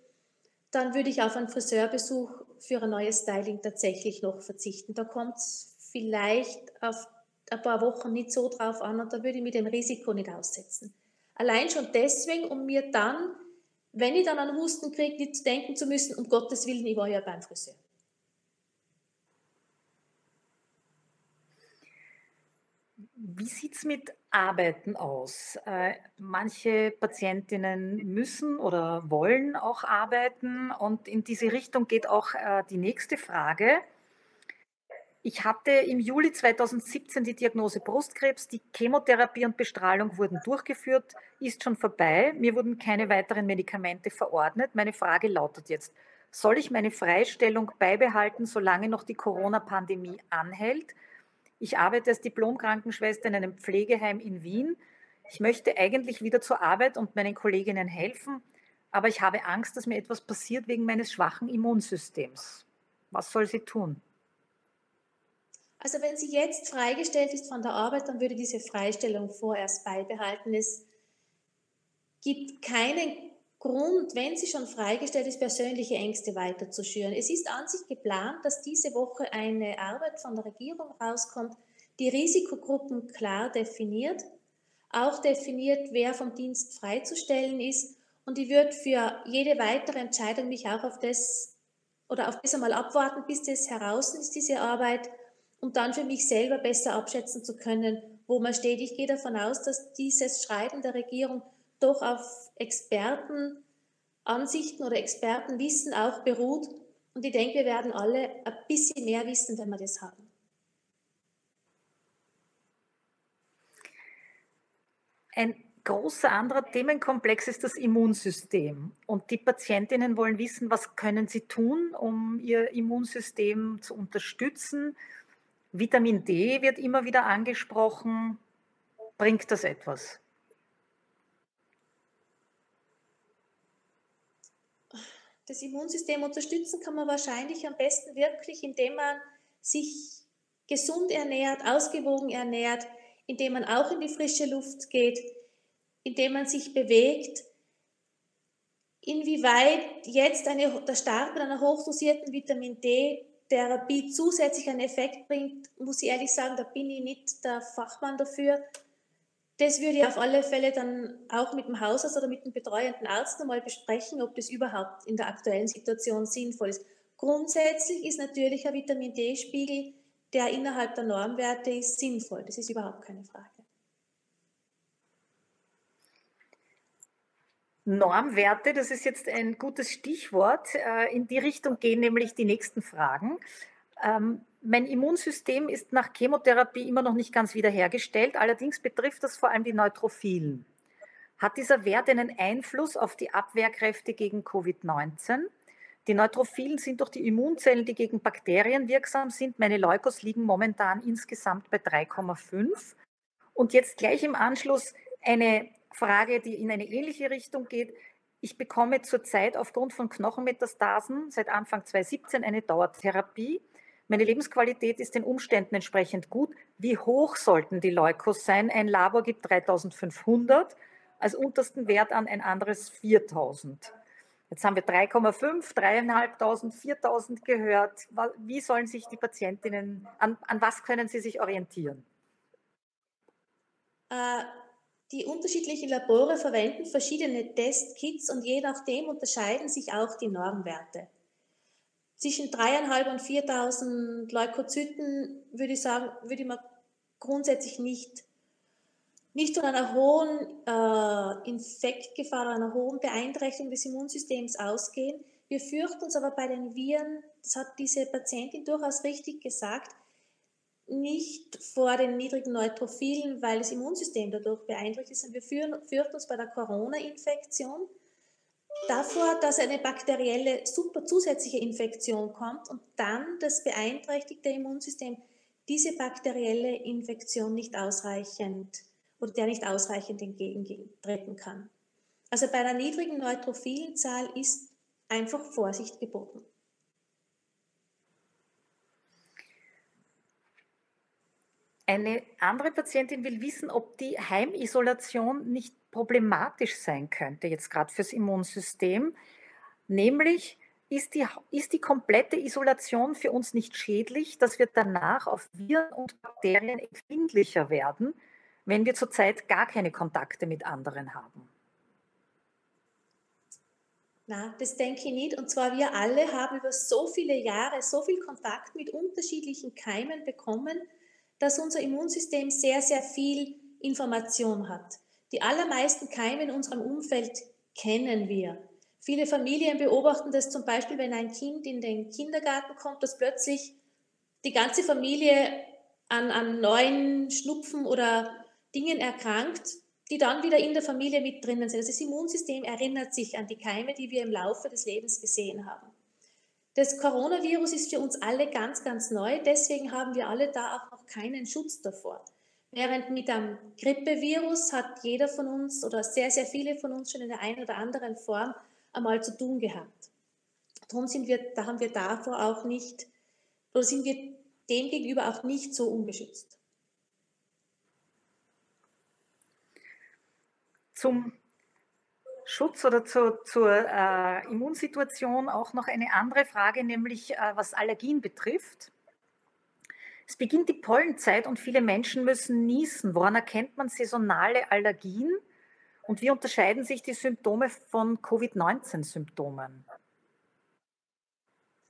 C: dann würde ich auf einen Friseurbesuch für ein neues Styling tatsächlich noch verzichten. Da kommt es vielleicht auf ein paar Wochen nicht so drauf an und da würde ich mir dem Risiko nicht aussetzen. Allein schon deswegen, um mir dann, wenn ich dann einen Husten kriege, nicht denken zu müssen, um Gottes Willen, ich war ja beim Friseur.
B: Wie sieht es mit Arbeiten aus? Äh, manche Patientinnen müssen oder wollen auch arbeiten und in diese Richtung geht auch äh, die nächste Frage. Ich hatte im Juli 2017 die Diagnose Brustkrebs. Die Chemotherapie und Bestrahlung wurden durchgeführt, ist schon vorbei. Mir wurden keine weiteren Medikamente verordnet. Meine Frage lautet jetzt, soll ich meine Freistellung beibehalten, solange noch die Corona-Pandemie anhält? Ich arbeite als Diplomkrankenschwester in einem Pflegeheim in Wien. Ich möchte eigentlich wieder zur Arbeit und meinen Kolleginnen helfen, aber ich habe Angst, dass mir etwas passiert wegen meines schwachen Immunsystems. Was soll sie tun?
C: Also wenn sie jetzt freigestellt ist von der Arbeit, dann würde diese Freistellung vorerst beibehalten. Es gibt keinen Grund, wenn sie schon freigestellt ist, persönliche Ängste weiter zu schüren. Es ist an sich geplant, dass diese Woche eine Arbeit von der Regierung rauskommt, die Risikogruppen klar definiert, auch definiert, wer vom Dienst freizustellen ist und die wird für jede weitere Entscheidung mich auch auf das oder auf das einmal abwarten, bis das heraus ist, diese Arbeit um dann für mich selber besser abschätzen zu können, wo man steht. Ich gehe davon aus, dass dieses Schreiben der Regierung doch auf Expertenansichten oder Expertenwissen auch beruht. Und ich denke, wir werden alle ein bisschen mehr wissen, wenn wir das haben.
B: Ein großer anderer Themenkomplex ist das Immunsystem. Und die Patientinnen wollen wissen, was können sie tun, um ihr Immunsystem zu unterstützen Vitamin D wird immer wieder angesprochen. Bringt das etwas?
C: Das Immunsystem unterstützen kann man wahrscheinlich am besten wirklich, indem man sich gesund ernährt, ausgewogen ernährt, indem man auch in die frische Luft geht, indem man sich bewegt. Inwieweit jetzt eine, der Start mit einer hochdosierten Vitamin D Therapie zusätzlich einen Effekt bringt, muss ich ehrlich sagen, da bin ich nicht der Fachmann dafür. Das würde ich auf alle Fälle dann auch mit dem Hausarzt oder mit dem betreuenden Arzt einmal besprechen, ob das überhaupt in der aktuellen Situation sinnvoll ist. Grundsätzlich ist natürlich ein Vitamin D-Spiegel, der innerhalb der Normwerte ist, sinnvoll. Das ist überhaupt keine Frage.
B: Normwerte, das ist jetzt ein gutes Stichwort. Äh, in die Richtung gehen nämlich die nächsten Fragen. Mein Immunsystem ist nach Chemotherapie immer noch nicht ganz wiederhergestellt, allerdings betrifft das vor allem die Neutrophilen. Hat dieser Wert einen Einfluss auf die Abwehrkräfte gegen Covid-19? Die Neutrophilen sind durch die Immunzellen, die gegen Bakterien wirksam sind. Meine Leukos liegen momentan insgesamt bei 3,5. Und jetzt gleich im Anschluss eine Frage, die in eine ähnliche Richtung geht. Ich bekomme zurzeit aufgrund von Knochenmetastasen seit Anfang 2017 eine Dauertherapie. Meine Lebensqualität ist den Umständen entsprechend gut. Wie hoch sollten die Leukos sein? Ein Labor gibt 3500, als untersten Wert an ein anderes 4000. Jetzt haben wir 3,5, 3.500, 4.000 gehört. Wie sollen sich die Patientinnen, an, an was können sie sich orientieren?
C: Äh, die unterschiedlichen Labore verwenden verschiedene Testkits und je nachdem unterscheiden sich auch die Normwerte. Zwischen 3.500 und 4.000 Leukozyten würde ich sagen, würde man grundsätzlich nicht, nicht von einer hohen äh, Infektgefahr einer hohen Beeinträchtigung des Immunsystems ausgehen. Wir fürchten uns aber bei den Viren, das hat diese Patientin durchaus richtig gesagt, nicht vor den niedrigen Neutrophilen, weil das Immunsystem dadurch beeinträchtigt ist. Wir fürchten uns bei der Corona-Infektion davor, dass eine bakterielle super zusätzliche Infektion kommt und dann das beeinträchtigte Immunsystem diese bakterielle Infektion nicht ausreichend oder der nicht ausreichend entgegentreten kann. Also bei einer niedrigen Neutrophilenzahl ist einfach Vorsicht geboten.
B: Eine andere Patientin will wissen, ob die Heimisolation nicht problematisch sein könnte, jetzt gerade fürs Immunsystem. Nämlich, ist die, ist die komplette Isolation für uns nicht schädlich, dass wir danach auf Viren und Bakterien empfindlicher werden, wenn wir zurzeit gar keine Kontakte mit anderen haben?
C: Na, das denke ich nicht. Und zwar wir alle haben über so viele Jahre so viel Kontakt mit unterschiedlichen Keimen bekommen, dass unser Immunsystem sehr, sehr viel Information hat. Die allermeisten Keime in unserem Umfeld kennen wir. Viele Familien beobachten das zum Beispiel, wenn ein Kind in den Kindergarten kommt, dass plötzlich die ganze Familie an, an neuen Schnupfen oder Dingen erkrankt, die dann wieder in der Familie mit drinnen sind. Also das Immunsystem erinnert sich an die Keime, die wir im Laufe des Lebens gesehen haben. Das Coronavirus ist für uns alle ganz, ganz neu. Deswegen haben wir alle da auch noch keinen Schutz davor. Während mit einem Grippevirus hat jeder von uns oder sehr, sehr viele von uns schon in der einen oder anderen Form einmal zu tun gehabt. Darum sind wir, da haben wir davor auch nicht, oder sind wir dem gegenüber auch nicht so ungeschützt.
B: Zum Schutz oder zur, zur äh, Immunsituation auch noch eine andere Frage, nämlich äh, was Allergien betrifft. Es beginnt die Pollenzeit und viele Menschen müssen niesen. Woran erkennt man saisonale Allergien? Und wie unterscheiden sich die Symptome von Covid-19-Symptomen?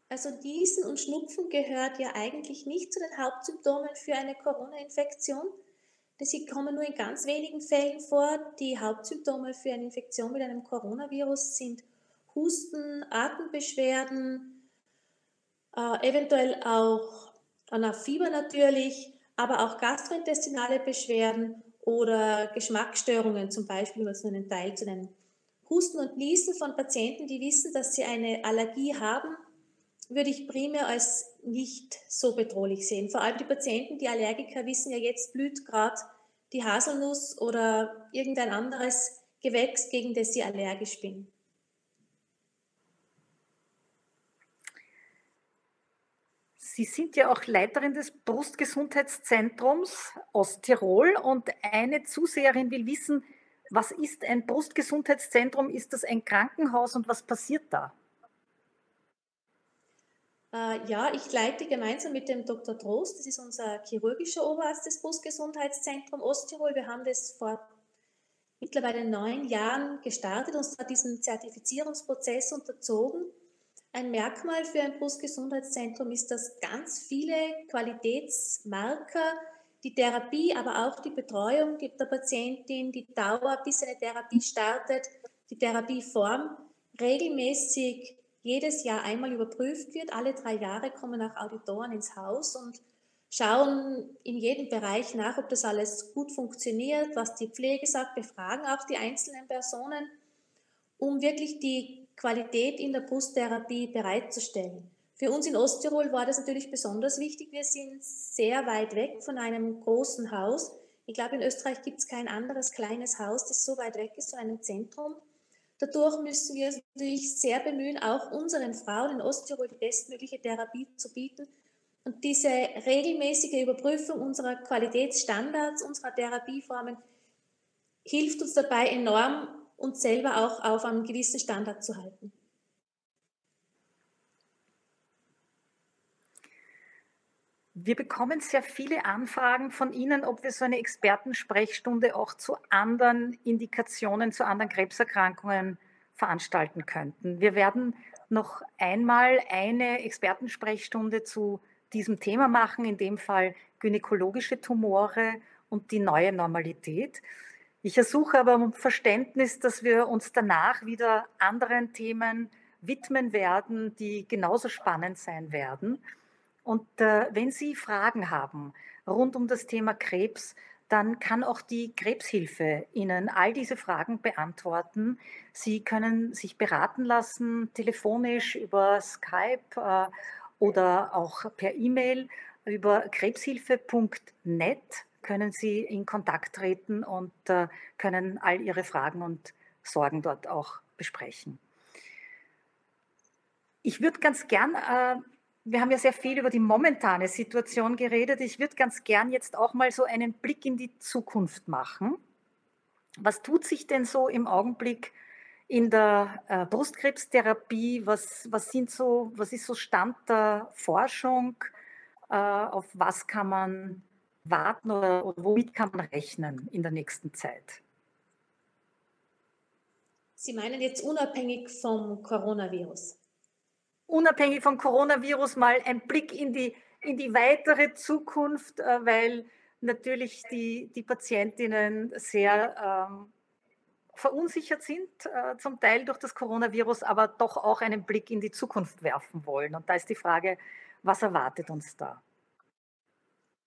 C: Also Niesen und Schnupfen gehört ja eigentlich nicht zu den Hauptsymptomen für eine Corona-Infektion. Sie kommen nur in ganz wenigen Fällen vor. Die Hauptsymptome für eine Infektion mit einem Coronavirus sind Husten, Atembeschwerden, äh, eventuell auch nach Fieber natürlich, aber auch gastrointestinale Beschwerden oder Geschmacksstörungen, zum Beispiel, um jetzt nur einen Teil zu nennen. Husten und Niesen von Patienten, die wissen, dass sie eine Allergie haben, würde ich primär als nicht so bedrohlich sehen. Vor allem die Patienten, die Allergiker wissen ja, jetzt blüht gerade die Haselnuss oder irgendein anderes Gewächs, gegen das sie allergisch bin.
B: Sie sind ja auch Leiterin des Brustgesundheitszentrums Osttirol und eine Zuseherin will wissen, was ist ein Brustgesundheitszentrum? Ist das ein Krankenhaus und was passiert da?
C: Äh, ja, ich leite gemeinsam mit dem Dr. Trost, das ist unser chirurgischer Oberarzt des Brustgesundheitszentrums Osttirol. Wir haben das vor mittlerweile neun Jahren gestartet und zwar diesen Zertifizierungsprozess unterzogen. Ein Merkmal für ein Brustgesundheitszentrum ist, dass ganz viele Qualitätsmarker, die Therapie, aber auch die Betreuung der Patientin, die Dauer, bis eine Therapie startet, die Therapieform regelmäßig jedes Jahr einmal überprüft wird. Alle drei Jahre kommen auch Auditoren ins Haus und schauen in jedem Bereich nach, ob das alles gut funktioniert, was die Pflege sagt, befragen auch die einzelnen Personen, um wirklich die Qualität in der Brusttherapie bereitzustellen. Für uns in Osttirol war das natürlich besonders wichtig. Wir sind sehr weit weg von einem großen Haus. Ich glaube, in Österreich gibt es kein anderes kleines Haus, das so weit weg ist von einem Zentrum Dadurch müssen wir uns natürlich sehr bemühen, auch unseren Frauen in Osttirol die bestmögliche Therapie zu bieten. Und diese regelmäßige Überprüfung unserer Qualitätsstandards, unserer Therapieformen, hilft uns dabei enorm, uns selber auch auf einem gewissen Standard zu halten.
B: Wir bekommen sehr viele Anfragen von Ihnen, ob wir so eine Expertensprechstunde auch zu anderen Indikationen, zu anderen Krebserkrankungen veranstalten könnten. Wir werden noch einmal eine Expertensprechstunde zu diesem Thema machen, in dem Fall gynäkologische Tumore und die neue Normalität. Ich ersuche aber um Verständnis, dass wir uns danach wieder anderen Themen widmen werden, die genauso spannend sein werden. Und äh, wenn Sie Fragen haben rund um das Thema Krebs, dann kann auch die Krebshilfe Ihnen all diese Fragen beantworten. Sie können sich beraten lassen, telefonisch über Skype äh, oder auch per E-Mail. Über krebshilfe.net können Sie in Kontakt treten und äh, können all Ihre Fragen und Sorgen dort auch besprechen. Ich würde ganz gern äh, wir haben ja sehr viel über die momentane Situation geredet. Ich würde ganz gern jetzt auch mal so einen Blick in die Zukunft machen. Was tut sich denn so im Augenblick in der äh, Brustkrebstherapie? Was, was, sind so, was ist so Stand der Forschung? Auf was kann man warten oder, oder womit kann man rechnen in der nächsten Zeit?
C: Sie meinen jetzt unabhängig vom Coronavirus?
B: unabhängig vom Coronavirus mal ein Blick in die, in die weitere Zukunft, äh, weil natürlich die, die Patientinnen sehr ähm, verunsichert sind, äh, zum Teil durch das Coronavirus, aber doch auch einen Blick in die Zukunft werfen wollen. Und da ist die Frage, was erwartet uns da?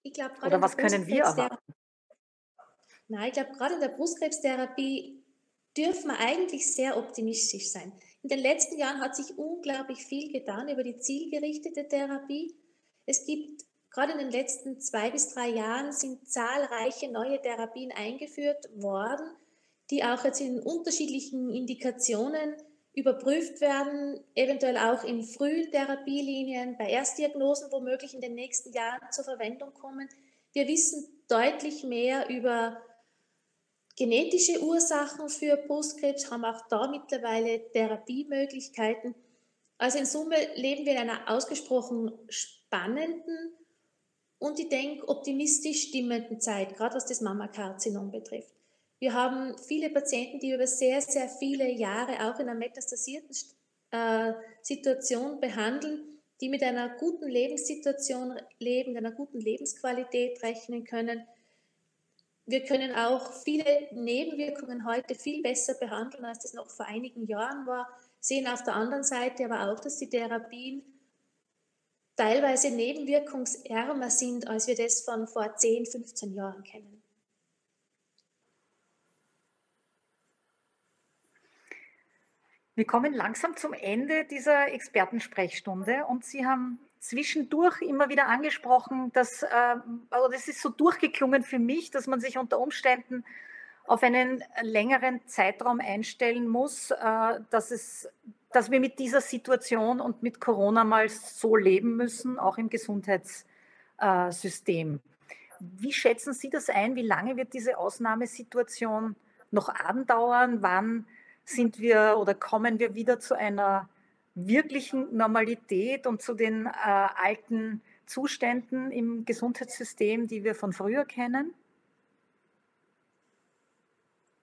C: Ich glaub,
B: Oder was können wir erwarten?
C: Nein, ich glaube, gerade in der Brustkrebstherapie dürfen wir eigentlich sehr optimistisch sein. In den letzten Jahren hat sich unglaublich viel getan über die zielgerichtete Therapie. Es gibt gerade in den letzten zwei bis drei Jahren sind zahlreiche neue Therapien eingeführt worden, die auch jetzt in unterschiedlichen Indikationen überprüft werden, eventuell auch in frühen Therapielinien, bei Erstdiagnosen womöglich in den nächsten Jahren zur Verwendung kommen. Wir wissen deutlich mehr über genetische Ursachen für Brustkrebs, haben auch da mittlerweile Therapiemöglichkeiten. Also in Summe leben wir in einer ausgesprochen spannenden und ich denke optimistisch stimmenden Zeit, gerade was das Mammakarzinom betrifft. Wir haben viele Patienten, die über sehr, sehr viele Jahre auch in einer metastasierten äh, Situation behandeln, die mit einer guten Lebenssituation leben, einer guten Lebensqualität rechnen können wir können auch viele Nebenwirkungen heute viel besser behandeln, als das noch vor einigen Jahren war. Sehen auf der anderen Seite aber auch, dass die Therapien teilweise nebenwirkungsärmer sind, als wir das von vor 10, 15 Jahren kennen.
B: Wir kommen langsam zum Ende dieser Expertensprechstunde und Sie haben zwischendurch immer wieder angesprochen, dass, äh, also das ist so durchgeklungen für mich, dass man sich unter Umständen auf einen längeren Zeitraum einstellen muss, äh, dass, es, dass wir mit dieser Situation und mit Corona mal so leben müssen, auch im Gesundheitssystem. Wie schätzen Sie das ein? Wie lange wird diese Ausnahmesituation noch andauern? Wann sind wir oder kommen wir wieder zu einer wirklichen Normalität und zu den äh, alten Zuständen im Gesundheitssystem, die wir von früher kennen?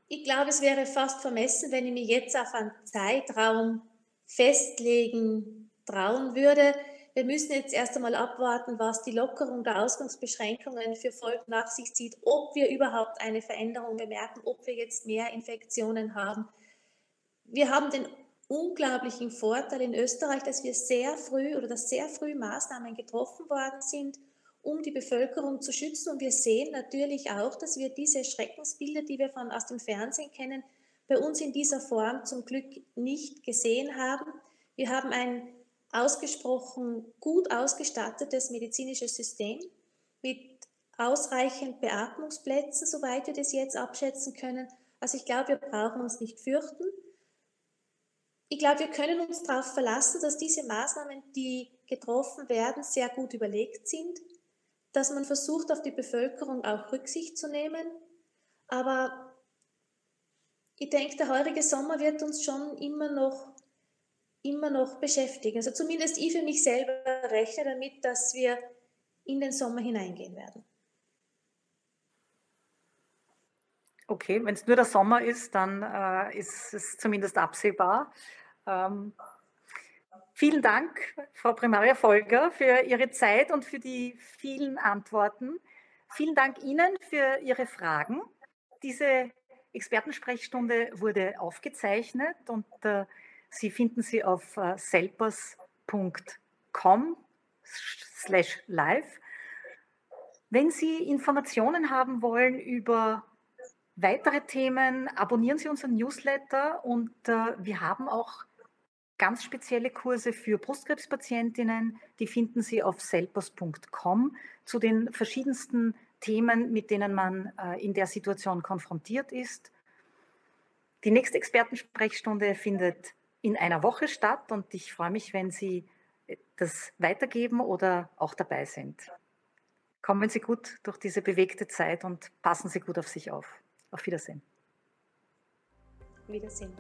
C: Ich glaube, es wäre fast vermessen, wenn ich mich jetzt auf einen Zeitraum festlegen trauen würde. Wir müssen jetzt erst einmal abwarten, was die Lockerung der Ausgangsbeschränkungen für Folgen nach sich zieht, ob wir überhaupt eine Veränderung bemerken, ob wir jetzt mehr Infektionen haben. Wir haben den unglaublichen Vorteil in Österreich, dass wir sehr früh oder dass sehr früh Maßnahmen getroffen worden sind, um die Bevölkerung zu schützen. Und wir sehen natürlich auch, dass wir diese Schreckensbilder, die wir von, aus dem Fernsehen kennen, bei uns in dieser Form zum Glück nicht gesehen haben. Wir haben ein ausgesprochen gut ausgestattetes medizinisches System mit ausreichend Beatmungsplätzen, soweit wir das jetzt abschätzen können. Also ich glaube, wir brauchen uns nicht fürchten. Ich glaube, wir können uns darauf verlassen, dass diese Maßnahmen, die getroffen werden, sehr gut überlegt sind, dass man versucht, auf die Bevölkerung auch Rücksicht zu nehmen. Aber ich denke, der heurige Sommer wird uns schon immer noch, immer noch beschäftigen. Also zumindest ich für mich selber rechne damit, dass wir in den Sommer hineingehen werden.
B: Okay, wenn es nur der Sommer ist, dann äh, ist es zumindest absehbar. Ähm, vielen Dank, Frau Primaria Folger, für Ihre Zeit und für die vielen Antworten. Vielen Dank Ihnen für Ihre Fragen. Diese Expertensprechstunde wurde aufgezeichnet und äh, Sie finden sie auf äh, selpers.com slash live. Wenn Sie Informationen haben wollen über weitere Themen, abonnieren Sie unseren Newsletter und äh, wir haben auch ganz spezielle Kurse für Brustkrebspatientinnen. Die finden Sie auf selpers.com zu den verschiedensten Themen, mit denen man äh, in der Situation konfrontiert ist. Die nächste Expertensprechstunde findet in einer Woche statt und ich freue mich, wenn Sie äh, das weitergeben oder auch dabei sind. Kommen Sie gut durch diese bewegte Zeit und passen Sie gut auf sich auf. Auf Wiedersehen.
C: Wiedersehen.